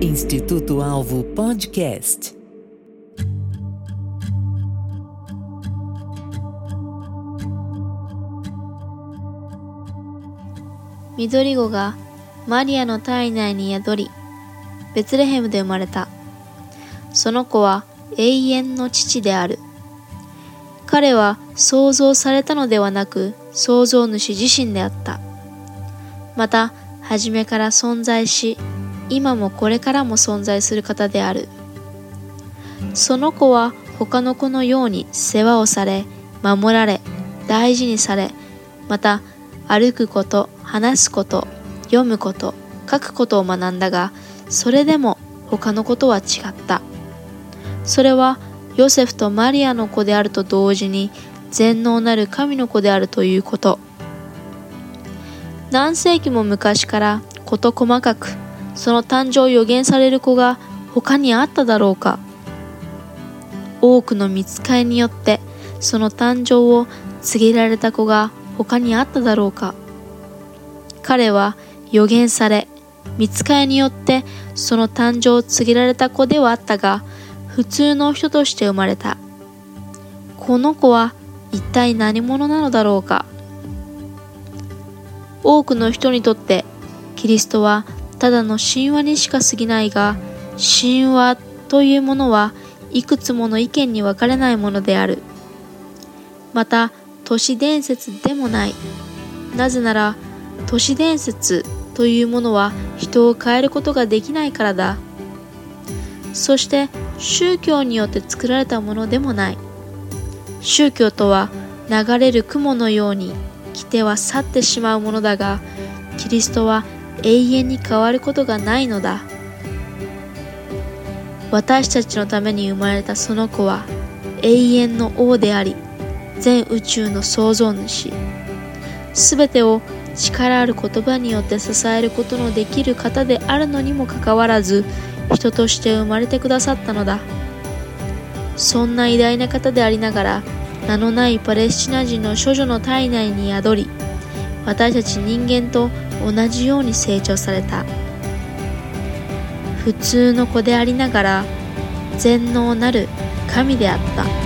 Instituto Alvo Podcast. 緑子がマリアの体内に宿り、ベツレヘムで生まれた。その子は永遠の父である。彼は創造されたのではなく創造主自身であった。また、初めから存在し、今もこれからも存在する方である。その子は他の子のように世話をされ、守られ、大事にされ、また歩くこと、話すこと、読むこと、書くことを学んだが、それでも他のことは違った。それはヨセフとマリアの子であると同時に全能なる神の子であるということ。何世紀も昔から事細かくその誕生を予言される子が他にあっただろうか。多くの見つかりによってその誕生を告げられた子が他にあっただろうか。彼は予言され見つかりによってその誕生を告げられた子ではあったが普通の人として生まれた。この子は一体何者なのだろうか。多くの人にとってキリストはただの神話にしか過ぎないが神話というものはいくつもの意見に分かれないものである。また都市伝説でもない。なぜなら都市伝説というものは人を変えることができないからだ。そして宗教によって作られたものでもない。宗教とは流れる雲のように来ては去ってしまうものだがキリストは永遠に変わることがないのだ。私たちのために生まれたその子は永遠の王であり全宇宙の創造主。すべてを力ある言葉によって支えることのできる方であるのにもかかわらず人として生まれてくださったのだ。そんな偉大な方でありながら名のないパレスチナ人の処女の体内に宿り私たち人間と同じように成長された。普通の子でありながら全能なる神であった。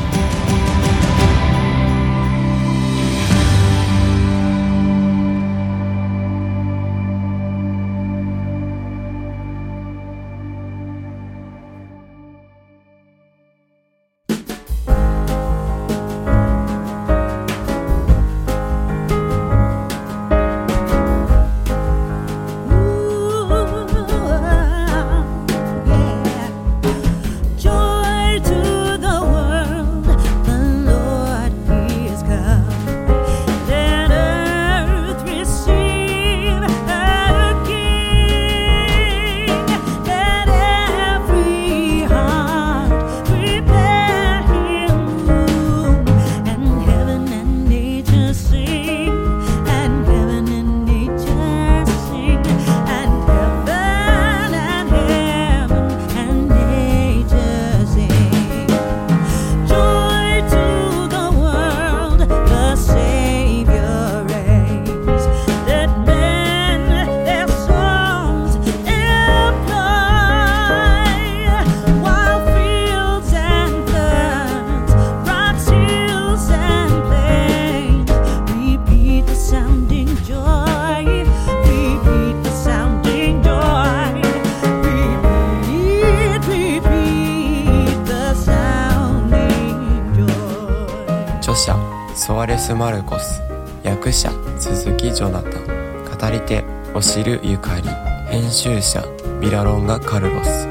ワレス・マルコス役者鈴木ジョナタン。語り手おしるゆかり。編集者ビラロンガ・カルロス。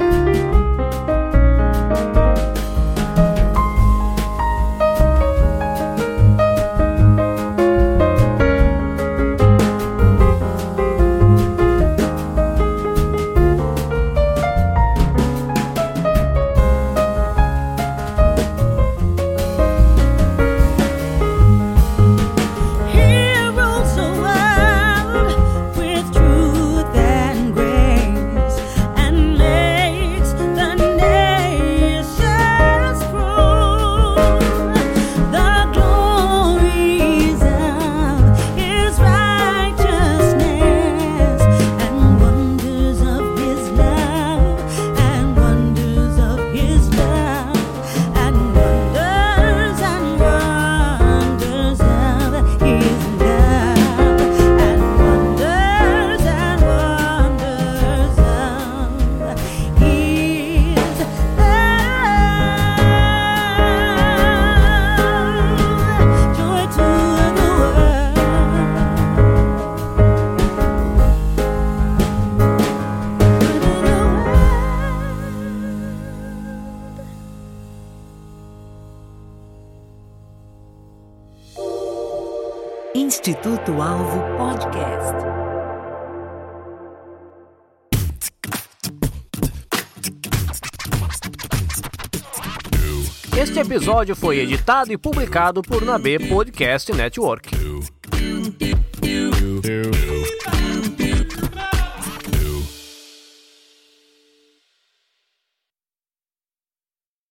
Instituto Alvo Podcast. Este episódio foi editado e publicado por Nabe Podcast Network.